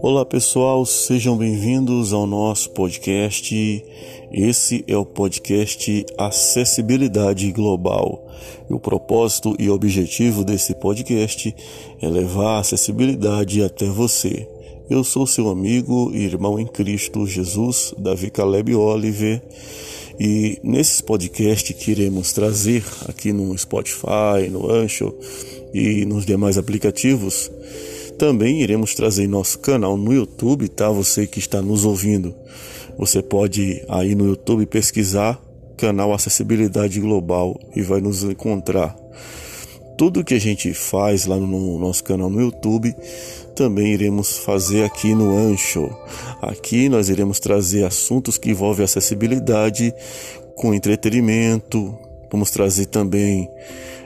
Olá pessoal, sejam bem-vindos ao nosso podcast. Esse é o podcast Acessibilidade Global. o propósito e objetivo desse podcast é levar a acessibilidade até você. Eu sou seu amigo e irmão em Cristo Jesus, Davi Caleb Oliver, e nesses podcasts que iremos trazer aqui no Spotify, no Ancho e nos demais aplicativos, também iremos trazer nosso canal no YouTube, tá? Você que está nos ouvindo, você pode aí no YouTube pesquisar canal Acessibilidade Global e vai nos encontrar. Tudo que a gente faz lá no nosso canal no YouTube, também iremos fazer aqui no Ancho. Aqui nós iremos trazer assuntos que envolvem acessibilidade com entretenimento. Vamos trazer também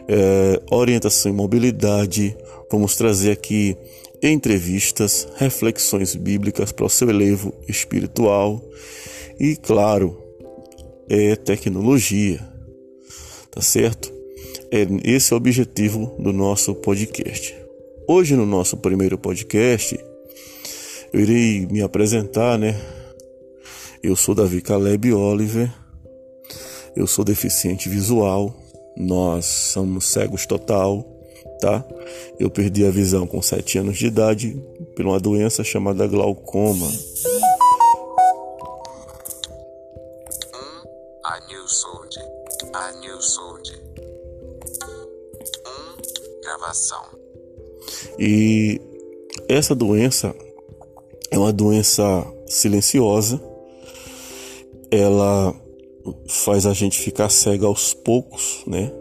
é, orientação e mobilidade. Vamos trazer aqui entrevistas, reflexões bíblicas para o seu elevo espiritual e, claro, é tecnologia, tá certo? É esse é o objetivo do nosso podcast. Hoje no nosso primeiro podcast, eu irei me apresentar, né? Eu sou Davi Caleb Oliver. Eu sou deficiente visual. Nós somos cegos total tá? Eu perdi a visão com 7 anos de idade por uma doença chamada glaucoma. Gravação. E essa doença é uma doença silenciosa. Ela faz a gente ficar cego aos poucos, né?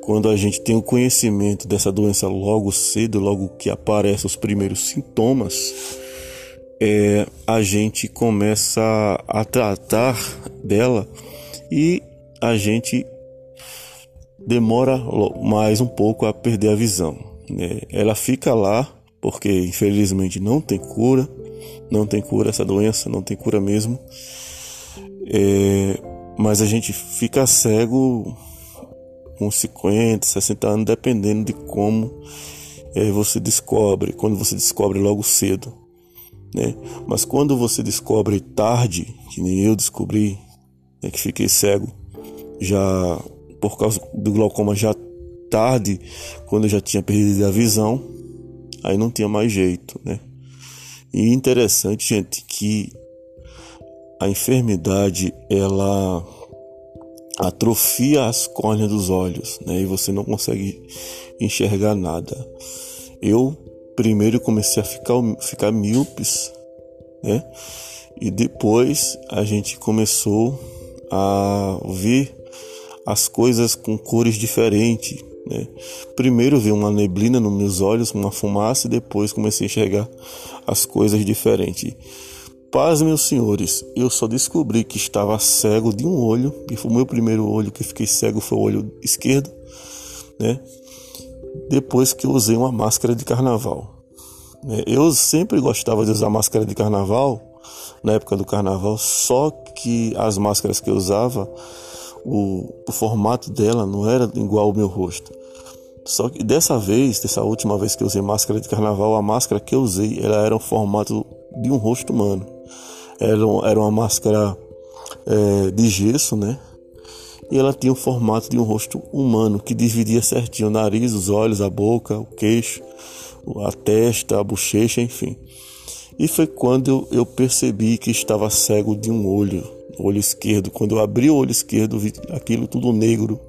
Quando a gente tem o conhecimento dessa doença logo cedo, logo que aparecem os primeiros sintomas, é, a gente começa a tratar dela e a gente demora mais um pouco a perder a visão. Né? Ela fica lá porque infelizmente não tem cura, não tem cura essa doença, não tem cura mesmo. É, mas a gente fica cego com 50, 60 anos, dependendo de como é, você descobre, quando você descobre logo cedo. Né? Mas quando você descobre tarde, que nem eu descobri, né, que fiquei cego, já por causa do glaucoma já tarde, quando eu já tinha perdido a visão, aí não tinha mais jeito, né? E interessante, gente, que a enfermidade ela atrofia as córneas dos olhos, né? E você não consegue enxergar nada. Eu primeiro comecei a ficar, ficar míopes, né? E depois a gente começou a ver as coisas com cores diferentes, né? Primeiro veio uma neblina nos meus olhos, uma fumaça, e depois comecei a enxergar as coisas diferentes. Paz, meus senhores, eu só descobri que estava cego de um olho, e foi o meu primeiro olho que fiquei cego foi o olho esquerdo, né? Depois que eu usei uma máscara de carnaval. Né? Eu sempre gostava de usar máscara de carnaval, na época do carnaval, só que as máscaras que eu usava, o, o formato dela não era igual ao meu rosto. Só que dessa vez, dessa última vez que eu usei máscara de carnaval, a máscara que eu usei, ela era um formato de um rosto humano era, era uma máscara é, de gesso, né? E ela tinha o formato de um rosto humano que dividia certinho o nariz, os olhos, a boca, o queixo, a testa, a bochecha, enfim. E foi quando eu, eu percebi que estava cego de um olho, o olho esquerdo. Quando eu abri o olho esquerdo, vi aquilo tudo negro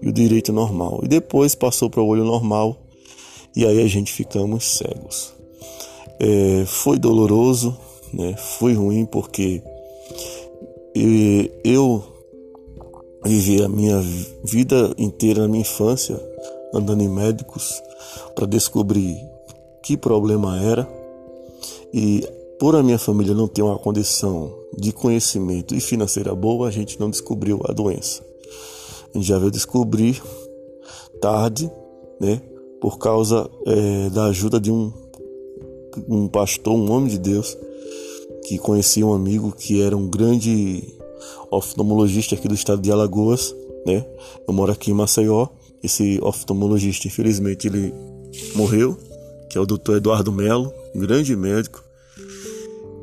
e o direito normal. E depois passou para o olho normal e aí a gente ficamos cegos. É, foi doloroso, né? Foi ruim porque eu vivi a minha vida inteira na minha infância andando em médicos para descobrir que problema era e por a minha família não ter uma condição de conhecimento e financeira boa, a gente não descobriu a doença. A gente já veio descobrir tarde, né? Por causa é, da ajuda de um, um pastor, um homem de Deus, que conheci um amigo que era um grande oftalmologista aqui do estado de Alagoas, né? Eu moro aqui em Maceió esse oftalmologista, infelizmente, ele morreu, que é o Dr. Eduardo Melo, um grande médico.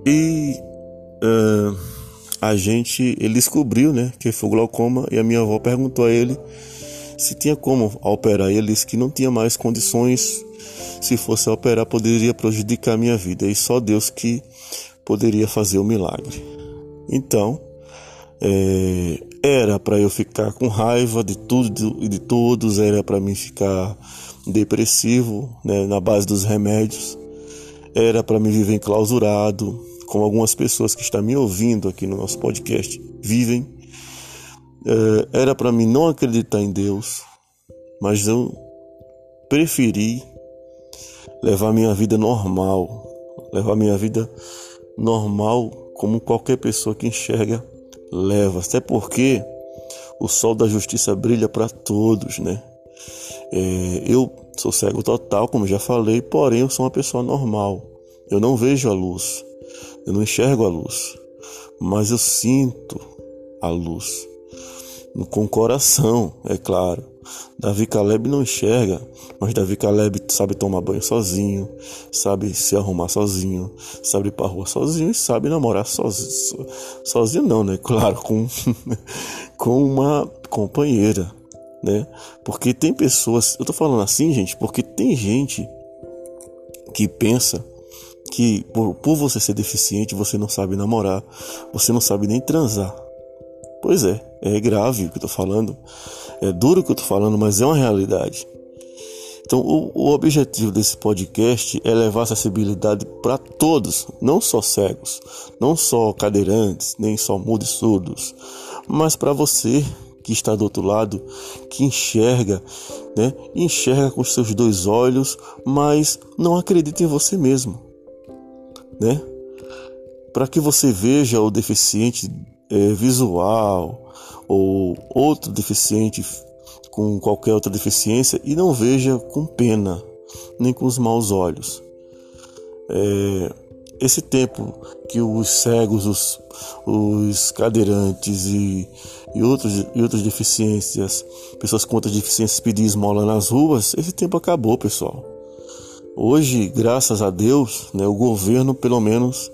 E uh, a gente, ele descobriu, né, que foi glaucoma e a minha avó perguntou a ele se tinha como operar. Ele disse que não tinha mais condições. Se fosse operar, poderia prejudicar a minha vida. E só Deus que poderia fazer o milagre. Então, é, era para eu ficar com raiva de tudo e de todos, era para mim ficar depressivo, né, na base dos remédios, era para me viver enclausurado, como algumas pessoas que estão me ouvindo aqui no nosso podcast vivem. É, era para mim não acreditar em Deus, mas eu preferi levar minha vida normal, levar minha vida normal como qualquer pessoa que enxerga leva. Até porque o sol da justiça brilha para todos, né? É, eu sou cego total, como já falei, porém eu sou uma pessoa normal. Eu não vejo a luz, eu não enxergo a luz, mas eu sinto a luz com o coração, é claro. Davi Caleb não enxerga, mas Davi Caleb sabe tomar banho sozinho, sabe se arrumar sozinho, sabe ir pra rua sozinho e sabe namorar sozinho. Sozinho não, né? Claro, com, com uma companheira, né? Porque tem pessoas, eu tô falando assim, gente, porque tem gente que pensa que por, por você ser deficiente você não sabe namorar, você não sabe nem transar. Pois é, é grave o que eu tô falando. É duro o que eu tô falando, mas é uma realidade. Então, o, o objetivo desse podcast é levar acessibilidade para todos, não só cegos, não só cadeirantes, nem só mudos e surdos, mas para você que está do outro lado, que enxerga, né? Enxerga com seus dois olhos, mas não acredita em você mesmo, né? Para que você veja o deficiente é, visual ou outro deficiente com qualquer outra deficiência e não veja com pena nem com os maus olhos. É, esse tempo que os cegos, os, os cadeirantes e, e, outros, e outras deficiências, pessoas com outras deficiências pedir esmola nas ruas, esse tempo acabou, pessoal. Hoje, graças a Deus, né, o governo pelo menos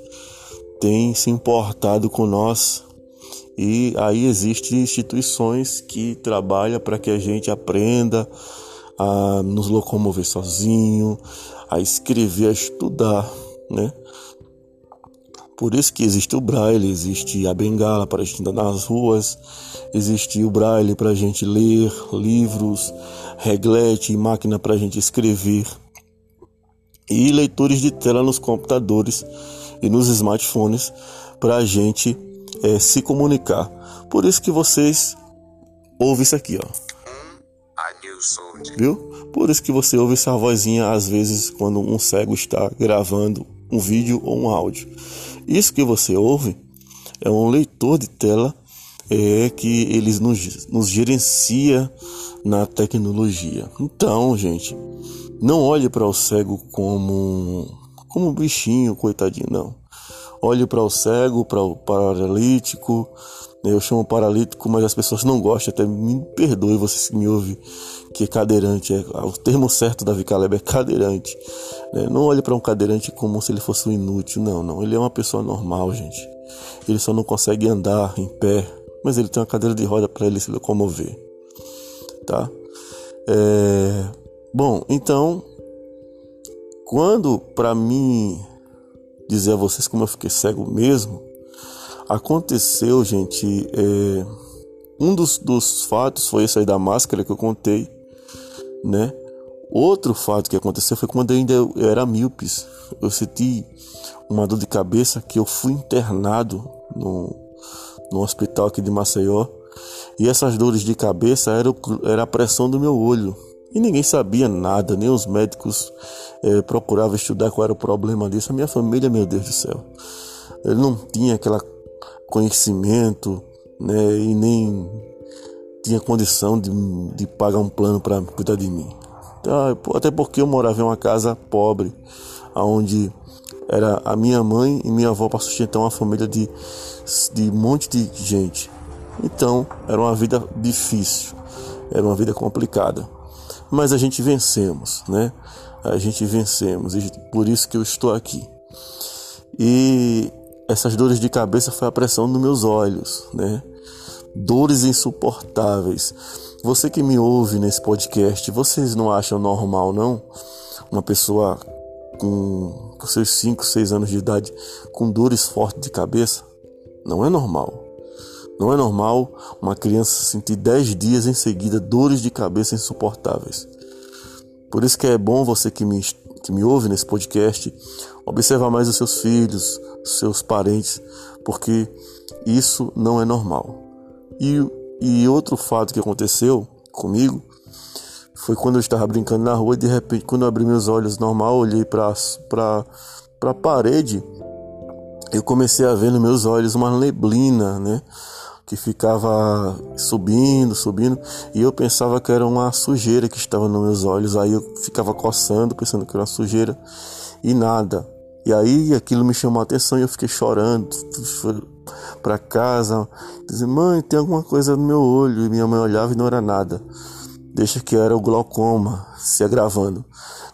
tem se importado com nós e aí existem instituições que trabalham para que a gente aprenda a nos locomover sozinho, a escrever, a estudar, né? Por isso que existe o braille, existe a bengala para a gente andar nas ruas, existe o braille para a gente ler livros, reglete e máquina para a gente escrever, e leitores de tela nos computadores e nos smartphones para a gente é, se comunicar. Por isso que vocês ouvem isso aqui, ó. Viu? Por isso que você ouve essa vozinha às vezes quando um cego está gravando um vídeo ou um áudio. Isso que você ouve é um leitor de tela é que eles nos, nos gerencia na tecnologia. Então, gente, não olhe para o cego como como um bichinho, coitadinho, não. Olhe para o cego, para o paralítico. Eu chamo paralítico, mas as pessoas não gostam. Até me perdoe você que me ouve que é cadeirante. É, o termo certo da Vicaleb é cadeirante. Né? Não olhe para um cadeirante como se ele fosse um inútil. Não, não. Ele é uma pessoa normal, gente. Ele só não consegue andar em pé, mas ele tem uma cadeira de roda para ele se locomover. Tá? É... Bom, então, quando para mim dizer a vocês como eu fiquei cego mesmo. Aconteceu, gente, é, um dos, dos fatos foi esse aí da máscara que eu contei, né? Outro fato que aconteceu foi quando eu ainda era míopes. Eu senti uma dor de cabeça que eu fui internado no, no hospital aqui de Maceió. E essas dores de cabeça eram era a pressão do meu olho. E ninguém sabia nada, nem os médicos é, procuravam estudar qual era o problema disso. A minha família, meu Deus do céu, ele não tinha aquele conhecimento, né, e nem tinha condição de, de pagar um plano para cuidar de mim. Então, até porque eu morava em uma casa pobre, onde era a minha mãe e minha avó para sustentar uma família de, de um monte de gente. Então, era uma vida difícil, era uma vida complicada. Mas a gente vencemos, né? A gente vencemos, e por isso que eu estou aqui. E essas dores de cabeça foi a pressão nos meus olhos, né? Dores insuportáveis. Você que me ouve nesse podcast, vocês não acham normal, não? Uma pessoa com, com seus 5, 6 anos de idade com dores fortes de cabeça? Não é normal. Não é normal uma criança sentir 10 dias em seguida dores de cabeça insuportáveis. Por isso que é bom você que me, que me ouve nesse podcast observar mais os seus filhos, seus parentes, porque isso não é normal. E, e outro fato que aconteceu comigo foi quando eu estava brincando na rua e de repente, quando eu abri meus olhos normal, olhei para a parede, eu comecei a ver nos meus olhos uma neblina, né? Que ficava subindo, subindo, e eu pensava que era uma sujeira que estava nos meus olhos. Aí eu ficava coçando, pensando que era uma sujeira, e nada. E aí aquilo me chamou a atenção e eu fiquei chorando. Fui para casa, dizendo: Mãe, tem alguma coisa no meu olho. E minha mãe olhava e não era nada. Deixa que era o glaucoma se agravando.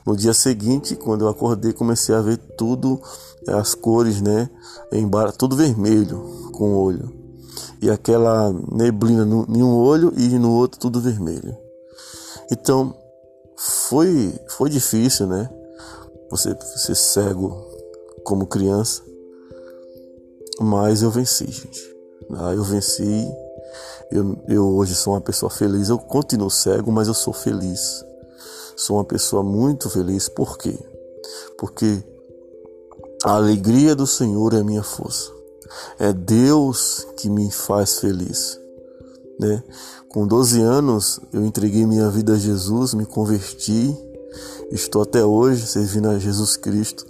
No dia seguinte, quando eu acordei, comecei a ver tudo, as cores, né? Em tudo vermelho com o olho e aquela neblina em um olho e no outro tudo vermelho. Então foi foi difícil, né? Você ser cego como criança, mas eu venci, gente. Ah, eu venci. Eu, eu hoje sou uma pessoa feliz. Eu continuo cego, mas eu sou feliz. Sou uma pessoa muito feliz. Por quê? Porque a alegria do Senhor é a minha força. É Deus que me faz feliz. Né? Com 12 anos, eu entreguei minha vida a Jesus, me converti, estou até hoje servindo a Jesus Cristo.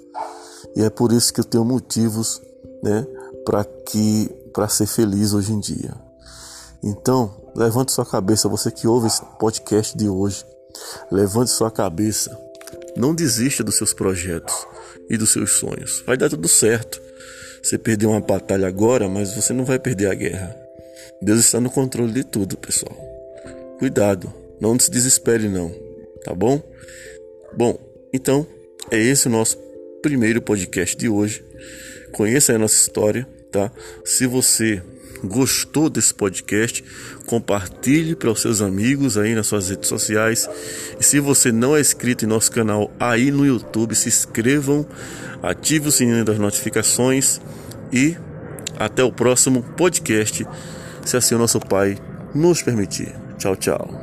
E é por isso que eu tenho motivos, né, para que para ser feliz hoje em dia. Então, levante sua cabeça, você que ouve esse podcast de hoje. Levante sua cabeça. Não desista dos seus projetos e dos seus sonhos. Vai dar tudo certo. Você perdeu uma batalha agora, mas você não vai perder a guerra. Deus está no controle de tudo, pessoal. Cuidado, não se desespere não, tá bom? Bom, então é esse o nosso primeiro podcast de hoje. Conheça a nossa história, tá? Se você gostou desse podcast, compartilhe para os seus amigos aí nas suas redes sociais. E se você não é inscrito em nosso canal aí no YouTube, se inscrevam, ative o sininho das notificações e até o próximo podcast, se assim o nosso Pai nos permitir. Tchau, tchau.